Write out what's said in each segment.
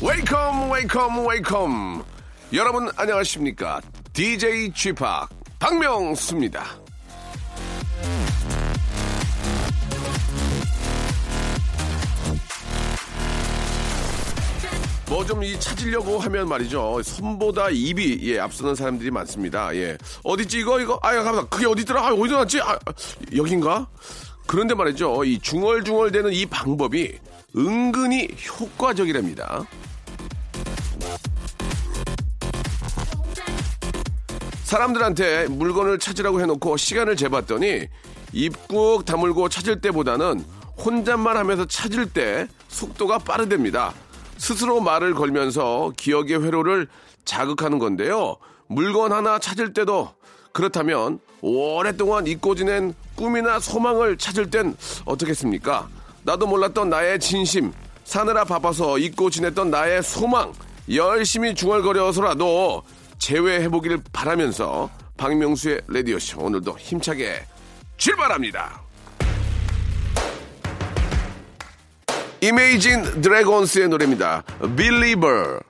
welcome welcome welcome 여러분 안녕하십니까 DJ p 박명수입니다 뭐 좀 이 찾으려고 하면 말이죠. 손보다 입이 예 앞서는 사람들이 많습니다. 예. 어디지 이거 이거? 아야 가만 그게 어디더라? 아 어디 났지? 아 여긴가? 그런데 말이죠. 이 중얼중얼대는 이 방법이 은근히 효과적이랍니다. 사람들한테 물건을 찾으라고 해놓고 시간을 재봤더니 입국 다물고 찾을 때보다는 혼잣말 하면서 찾을 때 속도가 빠르답니다. 스스로 말을 걸면서 기억의 회로를 자극하는 건데요. 물건 하나 찾을 때도 그렇다면 오랫동안 잊고 지낸 꿈이나 소망을 찾을 땐 어떻겠습니까? 나도 몰랐던 나의 진심, 사느라 바빠서 잊고 지냈던 나의 소망, 열심히 중얼거려서라도 재회해보기를 바라면서 박명수의 라디오쇼 오늘도 힘차게 출발합니다. 이메이진 드래곤스의 노래입니다. Believer.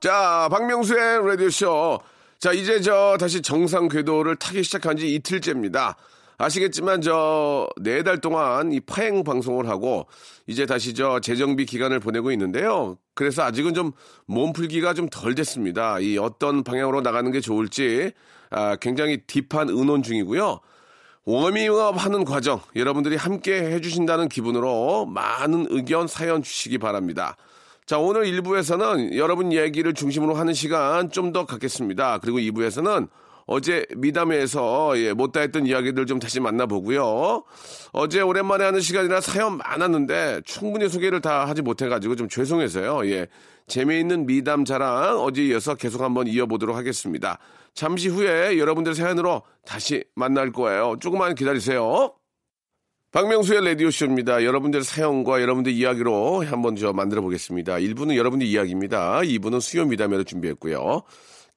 자, 박명수의 라디오쇼. 자, 이제 저 다시 정상 궤도를 타기 시작한 지 이틀째입니다. 아시겠지만 저 네 달 동안 이 파행 방송을 하고 이제 다시 저 재정비 기간을 보내고 있는데요. 그래서 아직은 좀 몸풀기가 좀 덜 됐습니다. 이 어떤 방향으로 나가는 게 좋을지 아, 굉장히 딥한 의논 중이고요. 워밍업 하는 과정 여러분들이 함께 해주신다는 기분으로 많은 의견 사연 주시기 바랍니다. 자 오늘 1부에서는 여러분 얘기를 중심으로 하는 시간 좀 더 갖겠습니다. 그리고 2부에서는 어제 미담회에서 예, 못다 했던 이야기들 좀 다시 만나보고요. 어제 오랜만에 하는 시간이라 사연 많았는데 충분히 소개를 다 하지 못해가지고 좀 죄송해서요. 예, 재미있는 미담 자랑 어제 이어서 계속 한번 이어보도록 하겠습니다. 잠시 후에 여러분들 사연으로 다시 만날 거예요. 조금만 기다리세요. 박명수의 라디오쇼입니다. 여러분들 사연과 여러분들 이야기로 한번 저 만들어 보겠습니다. 1부는 여러분들 이야기입니다. 2부는 수요 미담회로 준비했고요.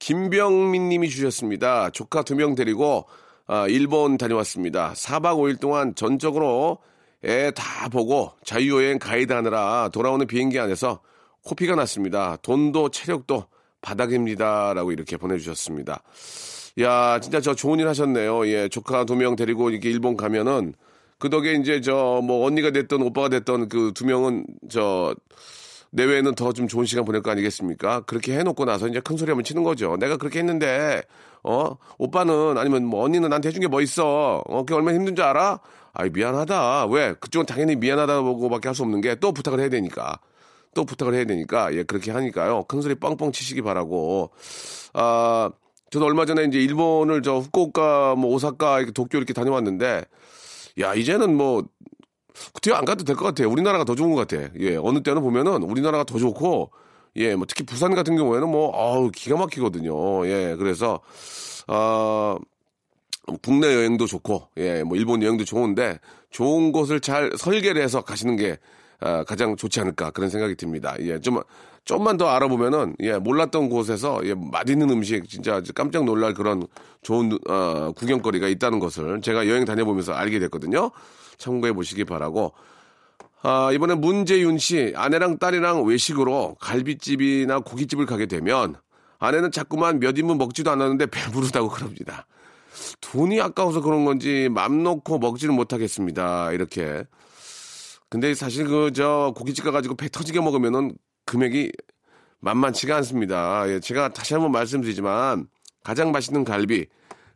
김병민 님이 주셨습니다. 조카 두 명 데리고 아, 일본 다녀왔습니다. 4박 5일 동안 전적으로 애 다 보고 자유여행 가이드 하느라 돌아오는 비행기 안에서 코피가 났습니다. 돈도 체력도 바닥입니다. 라고 이렇게 보내주셨습니다. 야, 진짜 저 좋은 일 하셨네요. 예, 조카 두 명 데리고 이렇게 일본 가면은 그 덕에 이제 저 뭐 언니가 됐던 오빠가 됐던 그 두 명은 저 내외에는 더 좀 좋은 시간 보낼 거 아니겠습니까? 그렇게 해놓고 나서 이제 큰 소리 한번 치는 거죠. 내가 그렇게 했는데, 어? 오빠는, 아니면 뭐 언니는 나한테 해준 게 뭐 있어? 어, 그게 얼마나 힘든 줄 알아? 아이, 미안하다. 왜? 그쪽은 당연히 미안하다고 밖에 할 수 없는 게 또 부탁을 해야 되니까. 또 부탁을 해야 되니까, 예, 그렇게 하니까요. 큰 소리 뻥뻥 치시기 바라고. 아, 저도 얼마 전에 이제 일본을 저 후쿠오카, 뭐 오사카, 이렇게 도쿄 이렇게 다녀왔는데, 야, 이제는 뭐, 그때 안 가도 될 것 같아요. 우리나라가 더 좋은 것 같아. 예, 어느 때는 보면은 우리나라가 더 좋고, 예, 뭐 특히 부산 같은 경우에는 뭐, 아우, 기가 막히거든요. 예, 그래서, 아, 국내 여행도 좋고, 예, 뭐 일본 여행도 좋은데, 좋은 곳을 잘 설계를 해서 가시는 게, 아, 가장 좋지 않을까 그런 생각이 듭니다. 예, 좀, 좀만 더 알아보면은, 예, 몰랐던 곳에서, 예, 맛있는 음식, 진짜 깜짝 놀랄 그런 좋은, 어, 구경거리가 있다는 것을 제가 여행 다녀보면서 알게 됐거든요. 참고해 보시기 바라고. 아, 이번에 문재윤 씨, 아내랑 딸이랑 외식으로 갈비집이나 고깃집을 가게 되면 아내는 자꾸만 몇 인분 먹지도 않았는데 배부르다고 그럽니다. 돈이 아까워서 그런 건지 맘 놓고 먹지는 못하겠습니다. 이렇게. 근데 사실 그 저 고깃집 가가지고 배 터지게 먹으면은 금액이 만만치가 않습니다. 예, 제가 다시 한번 말씀드리지만 가장 맛있는 갈비,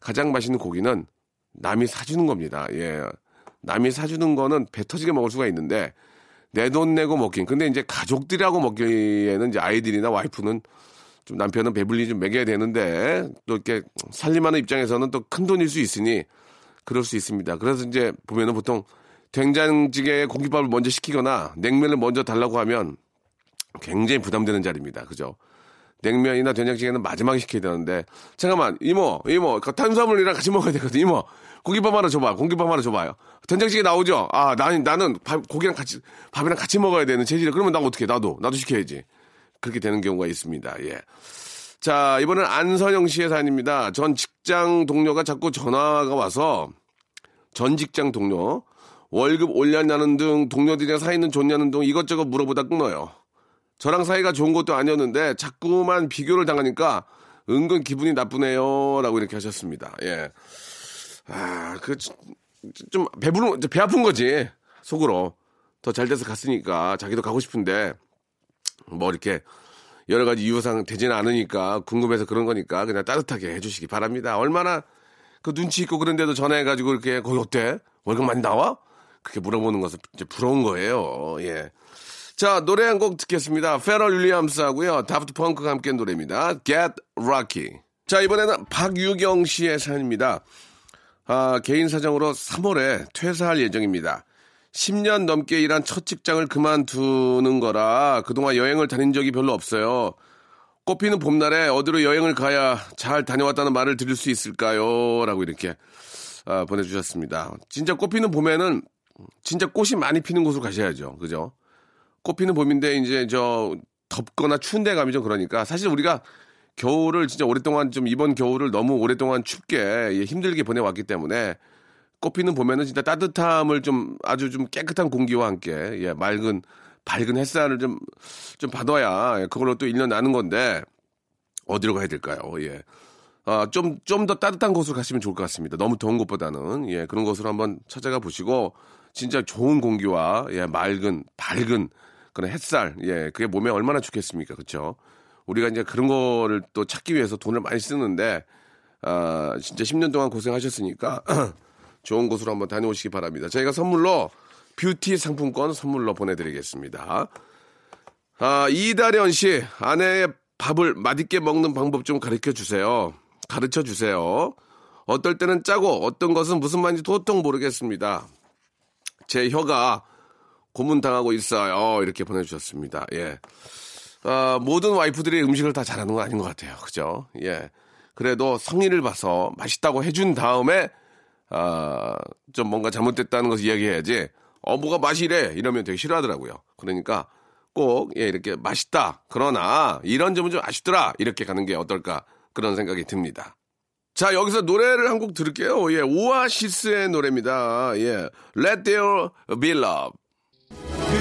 가장 맛있는 고기는 남이 사주는 겁니다. 예. 남이 사주는 거는 배 터지게 먹을 수가 있는데 내 돈 내고 먹긴. 근데 이제 가족들하고 먹기에는 이제 아이들이나 와이프는 좀 남편은 배불리 좀 먹여야 되는데 또 이렇게 살림하는 입장에서는 또 큰 돈일 수 있으니 그럴 수 있습니다. 그래서 이제 보면은 보통 된장찌개에 공깃밥을 먼저 시키거나 냉면을 먼저 달라고 하면 굉장히 부담되는 자리입니다. 그죠? 냉면이나 된장찌개는 마지막에 시켜야 되는데 잠깐만 이모 이모 그 탄수화물이랑 같이 먹어야 되거든 이모 고기밥 하나 줘봐 고기밥 하나 줘봐요 된장찌개 나오죠 아 나는 나는 밥, 고기랑 같이 밥이랑 같이 먹어야 되는 체질이 그러면 나 어떻게 나도 나도 시켜야지 그렇게 되는 경우가 있습니다 예. 자 이번엔 안선영 씨의 사연입니다 전 직장 동료가 자꾸 전화가 와서 전 직장 동료 월급 올렸냐는 등 동료들이랑 사이는 좋냐는 등 이것저것 물어보다 끊어요. 저랑 사이가 좋은 것도 아니었는데 자꾸만 비교를 당하니까 은근 기분이 나쁘네요. 라고 이렇게 하셨습니다. 예. 아, 그, 좀, 배부른, 배 아픈 거지. 속으로. 더 잘 돼서 갔으니까 자기도 가고 싶은데 뭐 이렇게 여러 가지 이유상 되지는 않으니까 궁금해서 그런 거니까 그냥 따뜻하게 해주시기 바랍니다. 얼마나 그 눈치 있고 그런데도 전화해가지고 이렇게 거기 어때? 월급 많이 나와? 그렇게 물어보는 것은 부러운 거예요. 예. 자, 노래 한 곡 듣겠습니다. 페럴 윌리엄스하고요. 다프트 펑크가 함께 노래입니다. Get Rocky. 자, 이번에는 박유경 씨의 사연입니다. 아, 개인 사정으로 3월에 퇴사할 예정입니다. 10년 넘게 일한 첫 직장을 그만두는 거라 그동안 여행을 다닌 적이 별로 없어요. 꽃피는 봄날에 어디로 여행을 가야 잘 다녀왔다는 말을 들을 수 있을까요? 라고 이렇게 아, 보내주셨습니다. 진짜 꽃피는 봄에는 진짜 꽃이 많이 피는 곳으로 가셔야죠. 그죠? 꽃피는 봄인데 이제 저 덥거나 추운 데 가면 좀 그러니까 사실 우리가 겨울을 진짜 오랫동안 좀 이번 겨울을 너무 오랫동안 춥게 예, 힘들게 보내왔기 때문에 꽃피는 봄에는 진짜 따뜻함을 좀 아주 좀 깨끗한 공기와 함께 예, 맑은 밝은 햇살을 좀, 좀 받아야 그걸로 또 1년 나는 건데, 어디로 가야 될까요? 예. 아, 좀, 좀 더 따뜻한 곳으로 가시면 좋을 것 같습니다. 너무 더운 곳보다는. 예, 그런 곳으로 한번 찾아가 보시고, 진짜 좋은 공기와, 예, 맑은, 밝은 그런 햇살, 예, 그게 몸에 얼마나 좋겠습니까? 그쵸? 우리가 이제 그런 거를 또 찾기 위해서 돈을 많이 쓰는데, 아, 진짜 10년 동안 고생하셨으니까, 좋은 곳으로 한번 다녀오시기 바랍니다. 저희가 선물로 뷰티 상품권 선물로 보내드리겠습니다. 아, 이다련 씨, 아내의 밥을 맛있게 먹는 방법 좀 가르쳐 주세요. 가르쳐 주세요. 어떨 때는 짜고 어떤 것은 무슨 말인지 도통 모르겠습니다. 제 혀가 고문당하고 있어요. 이렇게 보내주셨습니다. 예. 아, 모든 와이프들이 음식을 다 잘하는 건 아닌 것 같아요. 그죠? 예. 그래도 성의를 봐서 맛있다고 해준 다음에, 아, 좀 뭔가 잘못됐다는 것을 이야기해야지. 어, 뭐가 맛이 이래? 이러면 되게 싫어하더라고요. 그러니까 꼭, 예, 이렇게 맛있다. 그러나 이런 점은 좀 아쉽더라. 이렇게 가는 게 어떨까. 그런 생각이 듭니다. 자, 여기서 노래를 한 곡 들을게요. 예, 오아시스의 노래입니다. 예, Let There Be Love.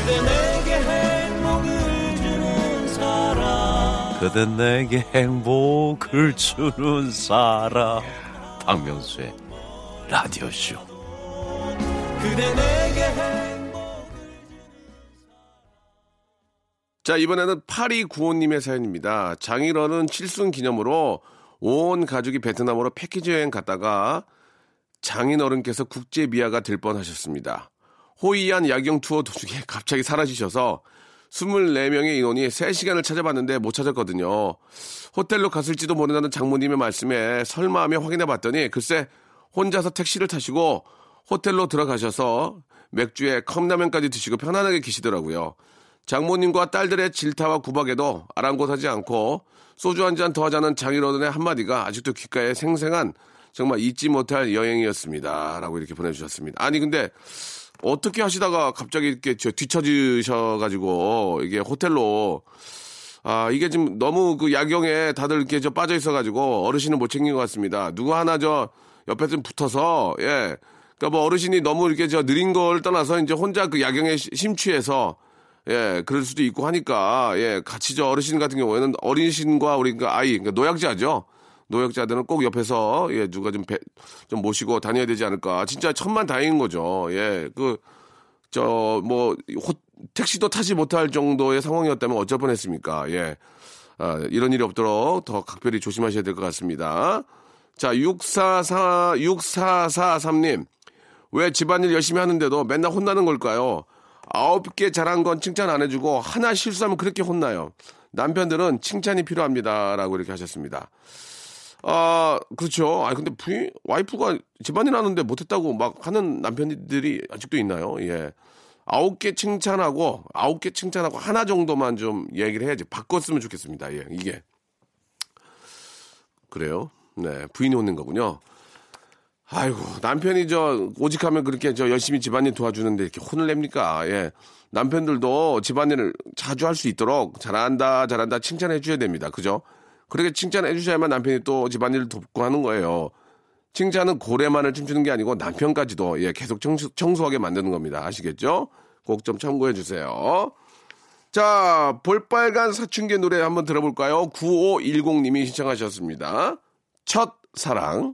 그대 내게 행복을 주는 사람 그대 내게 행복을 주는 사람 박명수의 라디오쇼 그대 내게 행복 자, 이번에는 8295님의 사연입니다. 장일어는 칠순 기념으로 온 가족이 베트남으로 패키지 여행 갔다가 장인어른께서 국제 미아가 될 뻔하셨습니다. 호이안 야경 투어 도중에 갑자기 사라지셔서 24명의 인원이 3시간을 찾아봤는데 못 찾았거든요. 호텔로 갔을지도 모른다는 장모님의 말씀에 설마 하며 확인해 봤더니 글쎄 혼자서 택시를 타시고 호텔로 들어가셔서 맥주에 컵라면까지 드시고 편안하게 계시더라고요. 장모님과 딸들의 질타와 구박에도 아랑곳하지 않고 소주 한 잔 더 하자는 장인어른의 한마디가 아직도 귓가에 생생한 정말 잊지 못할 여행이었습니다. 라고 이렇게 보내주셨습니다. 아니, 근데 어떻게 하시다가 갑자기 이렇게 저 뒤처지셔가지고 이게 호텔로 아, 이게 지금 너무 그 야경에 다들 이렇게 저 빠져 있어가지고 어르신은 못 챙긴 것 같습니다. 누구 하나 저 옆에 좀 붙어서, 예. 그러니까 뭐 어르신이 너무 이렇게 저 느린 걸 떠나서 이제 혼자 그 야경에 시- 심취해서 예, 그럴 수도 있고 하니까, 예, 같이 저 어르신 같은 경우에는 어린신과 우리 그 아이, 그러니까 노약자죠. 노약자들은 꼭 옆에서, 예, 누가 좀, 배, 좀 모시고 다녀야 되지 않을까. 진짜 천만 다행인 거죠. 예, 그, 저, 뭐, 호, 택시도 타지 못할 정도의 상황이었다면 어쩔 뻔 했습니까. 예. 아, 이런 일이 없도록 더 각별히 조심하셔야 될 것 같습니다. 자, 644, 6443님. 왜 집안일 열심히 하는데도 맨날 혼나는 걸까요? 아홉 개 잘한 건 칭찬 안 해주고 하나 실수하면 그렇게 혼나요. 남편들은 칭찬이 필요합니다. 라고 이렇게 하셨습니다. 아, 그렇죠. 아, 근데 부인, 와이프가 집안일 하는데 못했다고 막 하는 남편들이 아직도 있나요? 예. 아홉 개 칭찬하고, 아홉 개 칭찬하고 하나 정도만 좀 얘기를 해야지. 바꿨으면 좋겠습니다. 예, 이게. 그래요? 네, 부인이 혼낸 거군요. 아이고, 남편이 저, 오직 하면 그렇게 저 열심히 집안일 도와주는데 이렇게 혼을 냅니까? 예. 남편들도 집안일을 자주 할 수 있도록 잘한다, 잘한다 칭찬해 줘야 됩니다. 그죠? 그렇게 칭찬해 주셔야만 남편이 또 집안일을 돕고 하는 거예요. 칭찬은 고래만을 춤추는 게 아니고 남편까지도 예, 계속 청소, 청소 하게 만드는 겁니다. 아시겠죠? 꼭 좀 참고해 주세요. 자, 볼빨간 사춘기 노래 한번 들어볼까요? 9510님이 신청하셨습니다. 첫 사랑.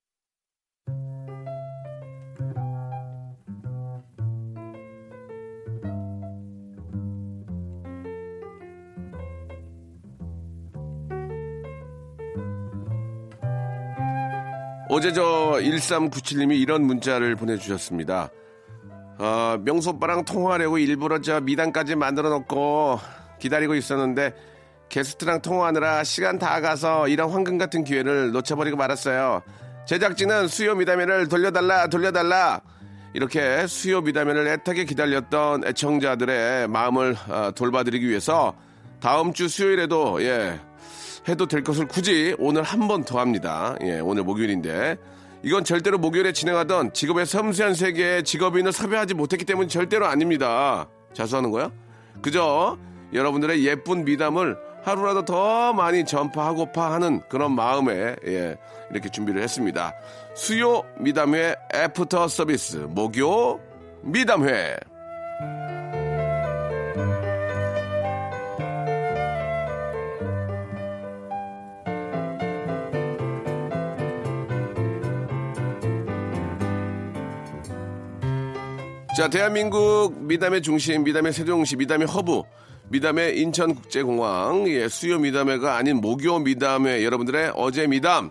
어제 저 1397님이 이런 문자를 보내주셨습니다. 아, 명수 오빠랑 통화하려고 일부러 저 미담까지 만들어 놓고 기다리고 있었는데 게스트랑 통화하느라 시간 다 가서 이런 황금 같은 기회를 놓쳐버리고 말았어요. 제작진은 수요 미담회를 돌려달라 돌려달라 이렇게 수요 미담회를 애타게 기다렸던 애청자들의 마음을 아, 돌봐드리기 위해서 다음 주 수요일에도 예 해도 될 것을 굳이 오늘 한 번 더 합니다. 예, 오늘 목요일인데. 이건 절대로 목요일에 진행하던 직업의 섬세한 세계에 직업인을 섭외하지 못했기 때문 절대로 아닙니다. 자수하는 거야? 그저 여러분들의 예쁜 미담을 하루라도 더 많이 전파하고파 하는 그런 마음에 예, 이렇게 준비를 했습니다. 수요 미담회 애프터 서비스 목요 미담회. 자, 대한민국 미담의 중심, 미담의 세종시, 미담의 허브, 미담의 인천국제공항, 예, 수요 미담회가 아닌 목요 미담회, 여러분들의 어제 미담,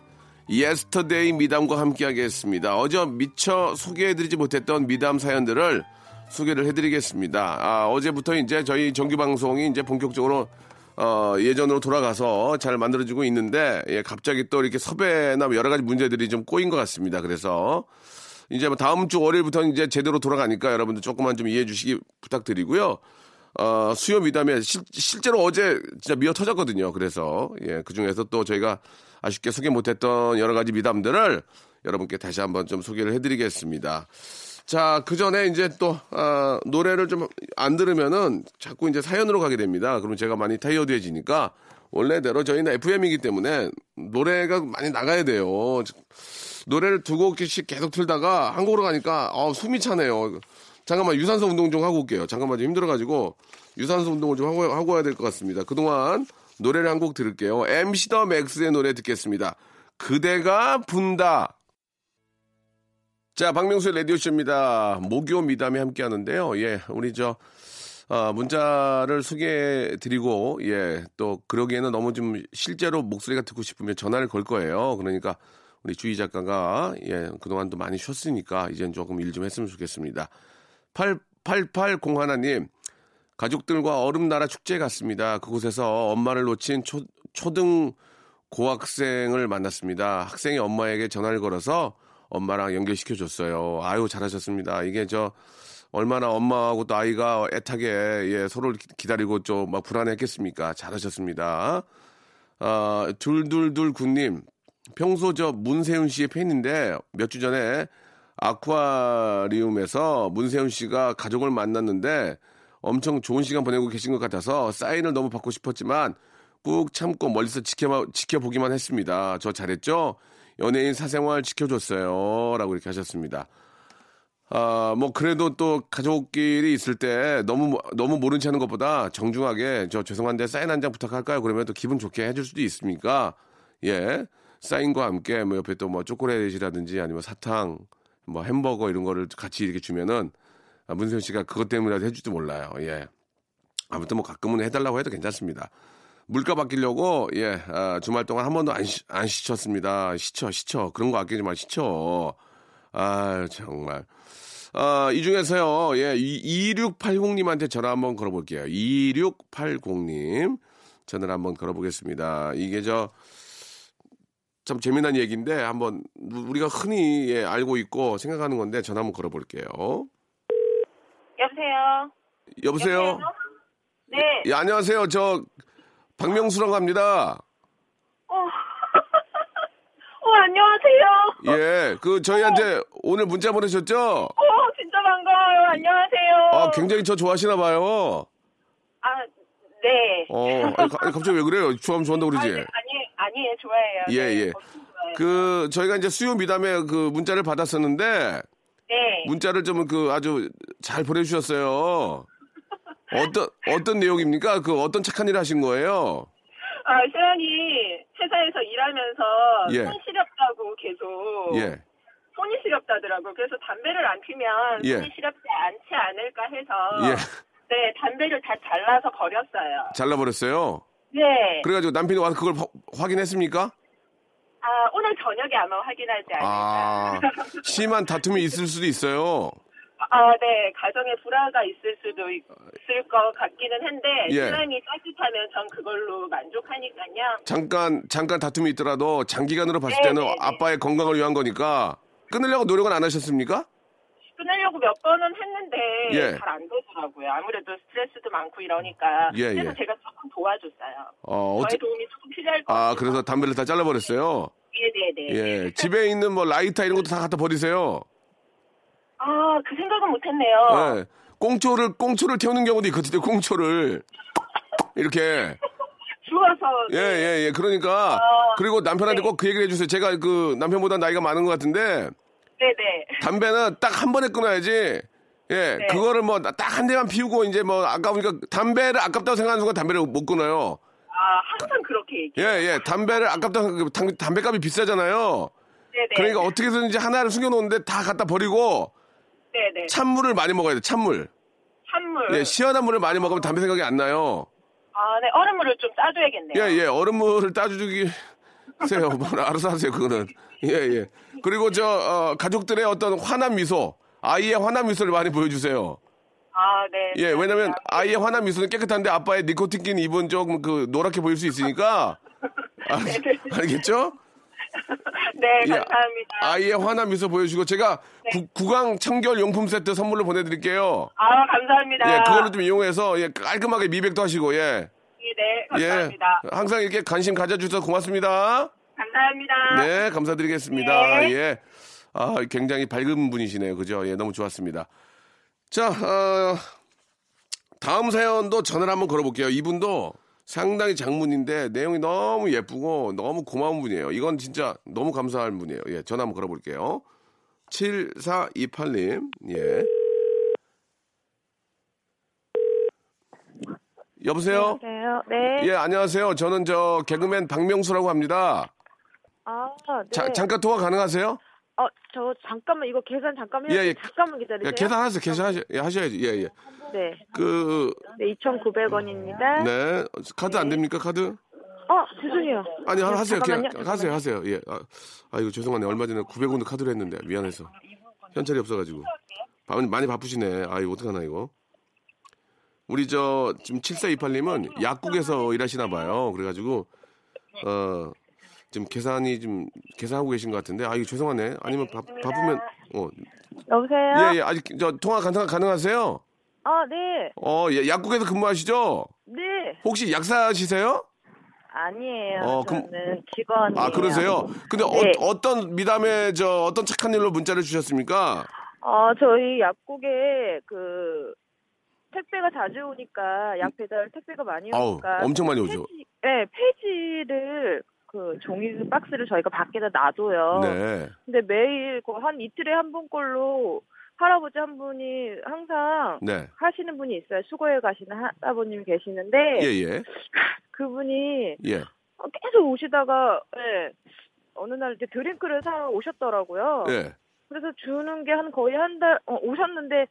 yesterday 미담과 함께하겠습니다. 어제 미처 소개해드리지 못했던 미담 사연들을 소개를 해드리겠습니다. 아, 어제부터 이제 저희 정규 방송이 이제 본격적으로 어, 예전으로 돌아가서 잘 만들어지고 있는데, 예, 갑자기 또 이렇게 섭외나 뭐 여러 가지 문제들이 좀 꼬인 것 같습니다. 그래서 이제 뭐 다음 주 월요일부터는 이제 제대로 돌아가니까 여러분들 조금만 좀 이해해 주시기 부탁드리고요. 어, 수요 미담에 실, 실제로 어제 진짜 미어 터졌거든요. 그래서 예, 그 중에서 또 저희가 아쉽게 소개 못했던 여러 가지 미담들을 여러분께 다시 한번 좀 소개를 해드리겠습니다. 자, 그 전에 이제 또, 아, 노래를 좀 안 들으면은 자꾸 이제 사연으로 가게 됩니다. 그럼 제가 많이 타이어드해지니까 원래대로 저희는 FM이기 때문에 노래가 많이 나가야 돼요. 노래를 두 곡씩 계속 틀다가 한 곡으로 가니까 아, 숨이 차네요. 잠깐만 유산소 운동 좀 하고 올게요. 잠깐만 좀 힘들어가지고 유산소 운동을 좀 하고, 하고 와야 될 것 같습니다. 그동안 노래를 한 곡 들을게요. MC 더 맥스의 노래 듣겠습니다. 그대가 분다. 자, 박명수의 라디오쇼입니다. 목요 미담이 함께 하는데요. 예, 우리 저, 아, 문자를 소개해 드리고, 예, 또, 그러기에는 너무 좀 실제로 목소리가 듣고 싶으면 전화를 걸 거예요. 그러니까 우리 주희 작가가, 예, 그동안도 많이 쉬었으니까, 이젠 조금 일 좀 했으면 좋겠습니다. 8801님, 가족들과 얼음나라 축제에 갔습니다. 그곳에서 엄마를 놓친 초, 초등 고학생을 만났습니다. 학생이 엄마에게 전화를 걸어서 엄마랑 연결시켜줬어요. 아유, 잘하셨습니다. 이게 저, 얼마나 엄마하고 또 아이가 애타게, 예, 서로를 기- 기다리고 좀 막 불안했겠습니까? 잘하셨습니다. 아, 둘둘둘 군님, 평소 저 문세윤 씨의 팬인데 몇 주 전에 아쿠아리움에서 문세윤 씨가 가족을 만났는데 엄청 좋은 시간 보내고 계신 것 같아서 사인을 너무 받고 싶었지만 꾹 참고 멀리서 지켜, 지켜보기만 했습니다. 저 잘했죠? 연예인 사생활 지켜줬어요. 라고 이렇게 하셨습니다. 아, 뭐, 그래도 또 가족끼리 있을 때 너무, 너무 모른 체 하는 것보다 정중하게 저 죄송한데 사인 한 장 부탁할까요? 그러면 또 기분 좋게 해줄 수도 있으니까, 예. 사인과 함께 뭐 옆에 또 뭐 초콜릿이라든지 아니면 사탕, 뭐 햄버거 이런 거를 같이 이렇게 주면은 아, 문세윤 씨가 그것 때문이라도 해줄지 몰라요. 예. 아무튼 뭐 가끔은 해달라고 해도 괜찮습니다. 물가 바뀌려고 예 아, 주말 동안 한 번도 안, 시, 안 시쳤습니다. 시쳐 시쳐 그런 거 아끼지 마 시쳐. 아 정말 아, 이 중에서요, 예, 2680님한테 전화 한번 걸어볼게요. 2680님. 전화를 한번 걸어보겠습니다. 이게 저, 참 재미난 얘기인데, 한번, 우리가 흔히 예, 알고 있고 생각하는 건데, 전화 한번 걸어볼게요. 여보세요. 여보세요? 네. 예, 안녕하세요. 저, 박명수라고 합니다. 어. 어, 안녕하세요. 예, 그, 저희한테 오늘 문자 보내셨죠? 어, 진짜 반가워요. 안녕하세요. 아, 굉장히 저 좋아하시나 봐요. 아, 네. 어, 아니, 가- 아니, 갑자기 왜 그래요? 좋아하면 좋아한다고 아니, 그러지? 아니, 아니에요. 좋아해요. 예, 네, 예. 좋아해요. 그, 저희가 이제 수요 미담에 그 문자를 받았었는데, 네. 문자를 좀 그 아주 잘 보내주셨어요. 어떤, 어떤 내용입니까? 그 어떤 착한 일 하신 거예요? 아, 시연이 회사에서 일하면서 예. 손 시렵다고 계속 예. 손이 시렵다더라고. 그래서 담배를 안 피면 예. 손이 시렵지 않지 않을까 해서 예. 네, 담배를 다 잘라서 버렸어요. 잘라버렸어요. 네. 그래가지고 남편이 와서 그걸 화- 확인했습니까? 아, 오늘 저녁에 아마 확인하지 않을까. 아, 심한 다툼이 있을 수도 있어요. 아, 네. 가정에 불화가 있을 수도 있- 있을 것 같기는 한데 예. 신랑이 따뜻하면 전 그걸로 만족하니까요. 잠깐, 잠깐 다툼이 있더라도 장기간으로 봤을 네, 때는 네, 네. 아빠의 건강을 위한 거니까 끊으려고 노력은 안 하셨습니까? 끊으려고 몇 번은 했는데 예. 잘 안 되더라고요. 아무래도 스트레스도 많고 이러니까. 예, 그래서 예. 제가 조금 도와줬어요. 어, 저의 어찌, 도움이 조금 필요할 것 아, 같아요. 그래서 담배를 다 잘라버렸어요. 네네네. 예. 집에 있는 뭐 라이터 이런 것도 다 갖다 버리세요. 아, 그 생각은 못했네요. 예. 꽁초를, 꽁초를 태우는 경우도 있거든요, 꽁초를. 이렇게. 주워서. 예, 예, 예. 그러니까. 아, 그리고 남편한테 네. 꼭 그 얘기를 해주세요. 제가 그 남편보다 나이가 많은 것 같은데, 네네. 담배는 딱 한 번에 끊어야지. 예, 네. 그거를 뭐 딱 한 대만 피우고 이제 뭐 아까우니까 담배를 아깝다고 생각하는 순간 담배를 못 끊어요. 아, 항상 그렇게 얘기해요. 예, 예. 담배를 아깝다고 생각, 담, 담배값이 비싸잖아요. 네네. 그러니까 어떻게 해서든지 하나를 숨겨놓는데 다 갖다 버리고 네네. 찬물을 많이 먹어야 돼, 찬물. 찬물. 예, 시원한 물을 많이 먹으면 담배 생각이 안 나요. 아, 네. 얼음물을 좀 짜줘야겠네요. 예, 예. 얼음물을 따주기 세요. 뭐 알아서 하세요, 그거는. 예, 예. 그리고 저, 어, 가족들의 어떤 환한 미소, 아이의 환한 미소를 많이 보여주세요. 아, 네. 예, 왜냐면 아이의 환한 미소는 깨끗한데 아빠의 니코틴 낀 입은 조금 그 노랗게 보일 수 있으니까. 아, 알겠죠? 네, 예, 감사합니다. 아이의 환한 미소 보여주고 제가 구, 구강 청결 용품 세트 선물로 보내드릴게요. 아, 감사합니다. 예, 그걸로 좀 이용해서 예, 깔끔하게 미백도 하시고 예. 네, 예. 감사합니다. 항상 이렇게 관심 가져주셔서 고맙습니다. 감사합니다. 네, 감사드리겠습니다. 네. 예. 아, 굉장히 밝은 분이시네요. 그죠? 예, 너무 좋았습니다. 자, 어, 다음 사연도 전화를 한번 걸어볼게요. 이분도 상당히 장문인데 내용이 너무 예쁘고 너무 고마운 분이에요. 이건 진짜 너무 감사한 분이에요. 예, 전화 한번 걸어볼게요. 7428님, 예. 여보세요? 안녕하세요. 네. 예, 안녕하세요. 저는 저 개그맨 박명수라고 합니다. 아, 네. 자, 잠깐 통화 가능하세요? 어, 저 잠깐만 이거 계산 잠깐만. 예, 예. 잠깐만 기다리세요. 예, 계산하세요. 계산하셔, 예. 예, 예. 네. 그, 네, 2,900원입니다. 네. 카드 안 됩니까, 카드? 어, 죄송해요. 아니, 하- 하세요. 그냥 잠깐만요. 하세요, 하세요. 예. 아, 아, 이거 죄송하네. 얼마 전에 900원도 카드로 했는데, 미안해서. 현찰이 없어 가지고. 많이, 많이 바쁘시네. 아, 이거 어떡하나, 이거. 우리 저, 지금 7428님은 약국에서 일하시나 봐요. 그래 가지고, 어, 지금 계산이 좀, 계산하고 계신 것 같은데, 아, 이거 죄송하네. 아니면 바, 바쁘면, 어, 여보세요? 예, 예. 아직, 저, 통화 가능, 가능하세요? 아, 네. 어, 예, 약국에서 근무하시죠? 네. 혹시 약사시세요? 아니에요. 어, 저는 직원이에요. 아, 그러세요? 근데 네. 어, 떤 미담에 저 어떤 착한 일로 문자를 주셨습니까? 어, 저희 약국에 그 택배가 자주 오니까 약 배달 택배가 많이 아우, 오니까 엄청 많이 오죠. 폐지, 네, 폐지를 그 종이 박스를 저희가 밖에다 놔둬요. 네. 근데 매일 그한 이틀에 한 번꼴로 할아버지 한 분이 항상 네. 하시는 분이 있어요. 수거해 가시는 할아버님이 계시는데 예, 예. 그분이 예. 어, 계속 오시다가 예, 어느 날 이제 드링크를 사러 오셨더라고요. 예. 그래서 주는 게 한 거의 한달 오셨는데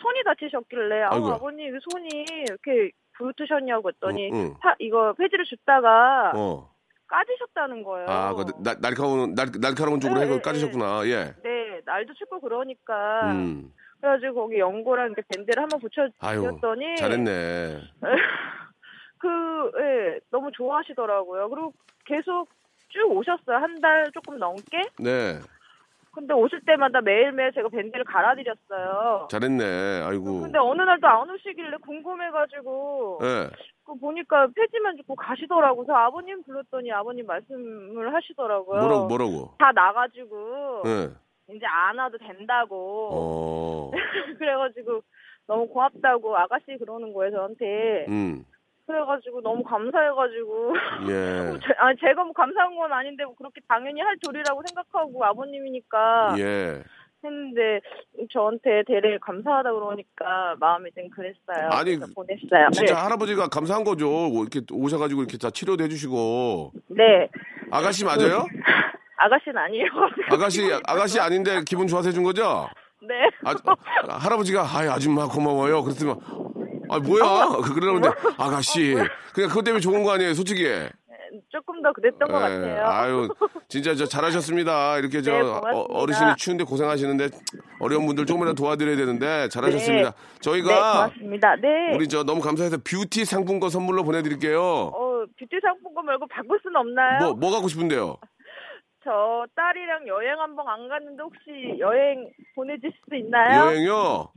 손이 다치셨길래 아. 아버님 손이 이렇게 부르트셨냐고 했더니 응, 응. 파- 이거 폐지를 줬다가 어. 까지셨다는 거예요. 아, 그 나- 날카로운 날 날카로운 쪽으로 네, 해서 네, 까지셨구나. 예. 네, 날도 춥고 그러니까 음. 그래가지고 거기 연고랑 이렇게 밴드를 한번 붙여주셨더니 잘했네. 그, 예, 너무 좋아하시더라고요. 그리고 계속 쭉 오셨어요. 한 달 조금 넘게. 네, 근데 오실 때마다 매일매일 제가 밴드를 갈아드렸어요. 잘했네. 아이고. 근데 어느 날도 안 오시길래 궁금해가지고 예. 그 보니까 폐지만 듣고 가시더라고요. 그래서 아버님 불렀더니 아버님 말씀을 하시더라고요. 뭐라고, 뭐라고? 다 나가지고 예. 이제 안 와도 된다고. 어, 그래가지고 너무 고맙다고 아가씨 그러는 거예요 저한테. 음, 그래가지고 너무 감사해가지고. 예. 제, 아니 제가 뭐 감사한 건 아닌데 뭐 그렇게 당연히 할 도리라고 생각하고 아버님이니까 예. 했는데 저한테 대래 감사하다 그러니까 마음이 좀 그랬어요. 아니, 보냈어요. 진짜 네. 할아버지가 감사한 거죠. 뭐 이렇게 오셔가지고 이렇게 다 치료도 해주시고. 네. 아가씨 맞아요? 아가씨는 아니에요. 아가씨, 아가씨 아닌데 기분 좋아서 해준 거죠? 네. 아, 아, 할아버지가, 아이, 아줌마 고마워요. 그랬더니, 아, 뭐야? 그러는데, 아가씨. 그냥 그것 때문에 좋은 거 아니에요, 솔직히. 조금 더 그랬던 것 예, 같아요. 아유, 진짜 저 잘하셨습니다. 이렇게 저 네. 어, 어르신이 추운데 고생하시는데 어려운 분들 조금이라도 도와드려야 되는데 잘하셨습니다. 네. 네, 저희가 고맙습니다. 네. 우리 저 너무 감사해서 뷰티 상품권 선물로 보내드릴게요. 어, 뷰티 상품권 말고 바꿀 수는 없나요? 뭐, 뭐 갖고 싶은데요? 저 딸이랑 여행 한번 안 갔는데 혹시 여행 보내줄 수 있나요? 여행요?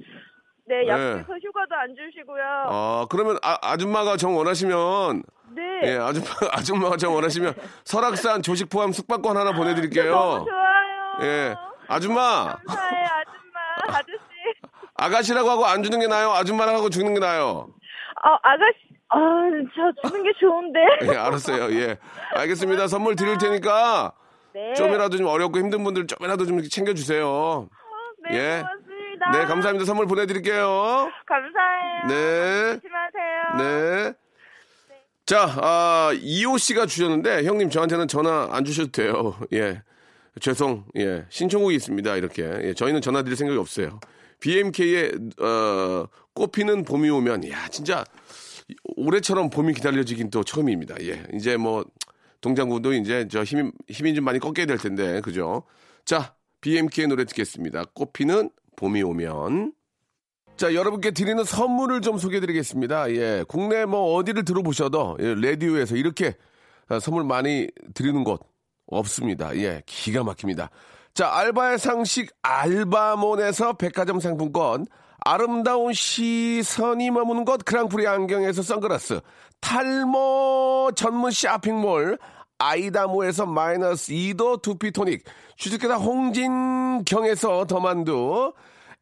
네, 네. 약속해서 휴가도 안 주시고요. 아, 그러면 아, 아줌마가 정 원하시면 네. 예, 아줌마, 아줌마가 정 원하시면 설악산 조식 포함 숙박권 하나 보내 드릴게요. 너무 좋아요. 예. 아줌마, 감사해, 아줌마, 아저씨. 아가씨라고 하고 안 주는 게 나아요? 아줌마라고 하고 주는 게 나아요? 어, 아가씨, 아, 저 주는 게 좋은데. 예, 알았어요. 예. 알겠습니다. 선물 드릴 테니까 네. 좀이라도 좀 어렵고 힘든 분들 좀이라도 좀 이렇게 챙겨 주세요. 네, 예. 고맙습니다. 네, 감사합니다. 선물 보내드릴게요. 감사해요. 네. 조심하세요. 네. 자, 아, 이호 씨가 주셨는데, 형님 저한테는 전화 안 주셔도 돼요. 예. 죄송, 예. 신청곡이 있습니다. 이렇게. 예, 저희는 전화 드릴 생각이 없어요. BMK의, 어, 꽃피는 봄이 오면, 야, 진짜, 올해처럼 봄이 기다려지긴 또 처음입니다. 예. 이제 뭐, 동장군도 이제 저 힘이, 힘이 좀 많이 꺾여야 될 텐데, 그죠? 자, BMK의 노래 듣겠습니다. 꽃피는 봄이 오면. 자, 여러분께 드리는 선물을 좀 소개해 드리겠습니다. 예. 국내 뭐 어디를 들어보셔도 예, 라디오에서 이렇게 아, 선물 많이 드리는 곳 없습니다. 예. 기가 막힙니다. 자, 알바의 상식 알바몬에서 백화점 상품권, 아름다운 시선이 머무는 곳 그랑프리 안경에서 선글라스, 탈모 전문 쇼핑몰 아이다모에서 마이너스 2도 두피토닉, 주식회사 홍진경에서 더만두,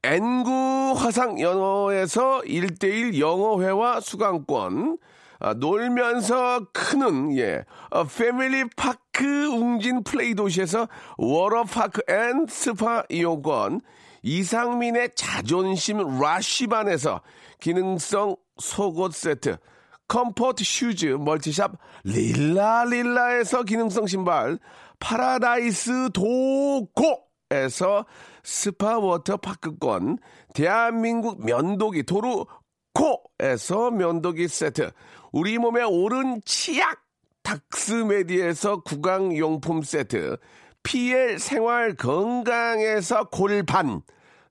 N구 화상 영어에서 1대1 영어회화 수강권, 아, 놀면서 크는, 예, 어, 패밀리 파크 웅진 플레이 도시에서 워터파크 and 스파 이용권, 이상민의 자존심 라쉬반에서 기능성 속옷 세트, comfort shoes 멀티샵 릴라릴라에서 기능성 신발, 파라다이스 도고에서 스파 워터 파크권, 대한민국 면도기 도루 코에서 면도기 세트, 우리 몸의 오른 치약 닥스메디에서 구강용품 세트, PL 생활 건강에서 골반,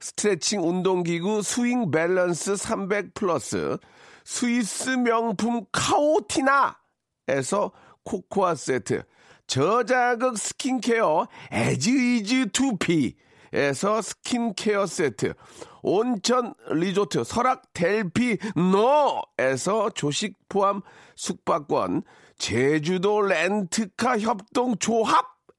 스트레칭 운동기구 스윙 밸런스 300 플러스, 스위스 명품 카오티나에서 코코아 세트, 저자극 스킨케어 에즈이즈 투피에서 스킨케어 세트, 온천 리조트 설악 델피 노에서 조식 포함 숙박권, 제주도 렌트카 협동 조합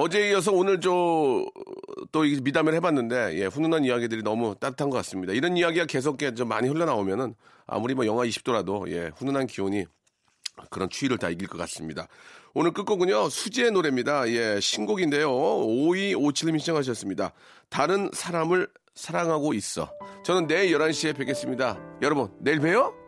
어제에 이어서 오늘 저또 미담을 해봤는데 예, 훈훈한 이야기들이 너무 따뜻한 것 같습니다. 이런 이야기가 계속 좀 많이 흘러나오면은 아무리 뭐 영하 20도라도 예, 훈훈한 기온이 그런 추위를 다 이길 것 같습니다. 오늘 끝곡은요, 수지의 노래입니다. 예, 신곡인데요. 5257님이 신청하셨습니다. 다른 사람을 사랑하고 있어. 저는 내일 11시에 뵙겠습니다. 여러분, 내일 봬요?